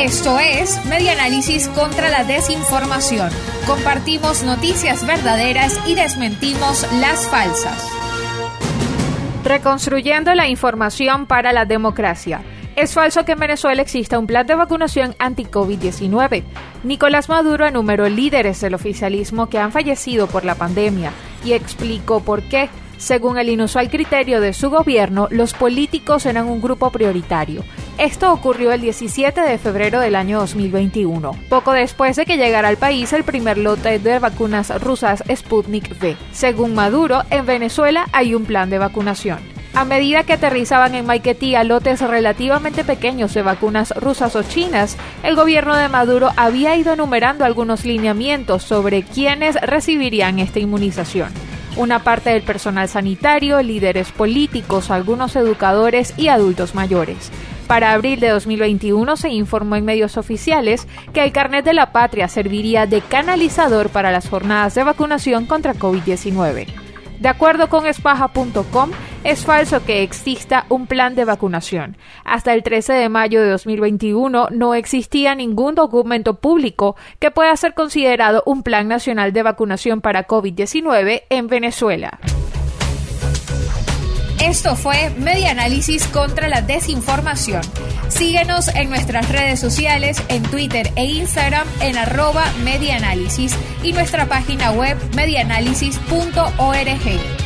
Esto es Medianálisis contra la desinformación. Compartimos noticias verdaderas y desmentimos las falsas. Reconstruyendo la información para la democracia. Es falso que en Venezuela exista un plan de vacunación anti-COVID-19. Nicolás Maduro enumeró líderes del oficialismo que han fallecido por la pandemia y explicó por qué. Según el inusual criterio de su gobierno, los políticos eran un grupo prioritario. Esto ocurrió el 17 de febrero del año 2021, poco después de que llegara al país el primer lote de vacunas rusas Sputnik V. Según Maduro, en Venezuela hay un plan de vacunación. A medida que aterrizaban en Maiquetía lotes relativamente pequeños de vacunas rusas o chinas, el gobierno de Maduro había ido enumerando algunos lineamientos sobre quiénes recibirían esta inmunización una parte del personal sanitario, líderes políticos, algunos educadores y adultos mayores. Para abril de 2021 se informó en medios oficiales que el carnet de la patria serviría de canalizador para las jornadas de vacunación contra COVID-19. De acuerdo con espaja.com, es falso que exista un plan de vacunación. Hasta el 13 de mayo de 2021 no existía ningún documento público que pueda ser considerado un plan nacional de vacunación para COVID-19 en Venezuela. Esto fue Media Análisis contra la Desinformación. Síguenos en nuestras redes sociales, en Twitter e Instagram en arroba medianálisis y nuestra página web medianálisis.org.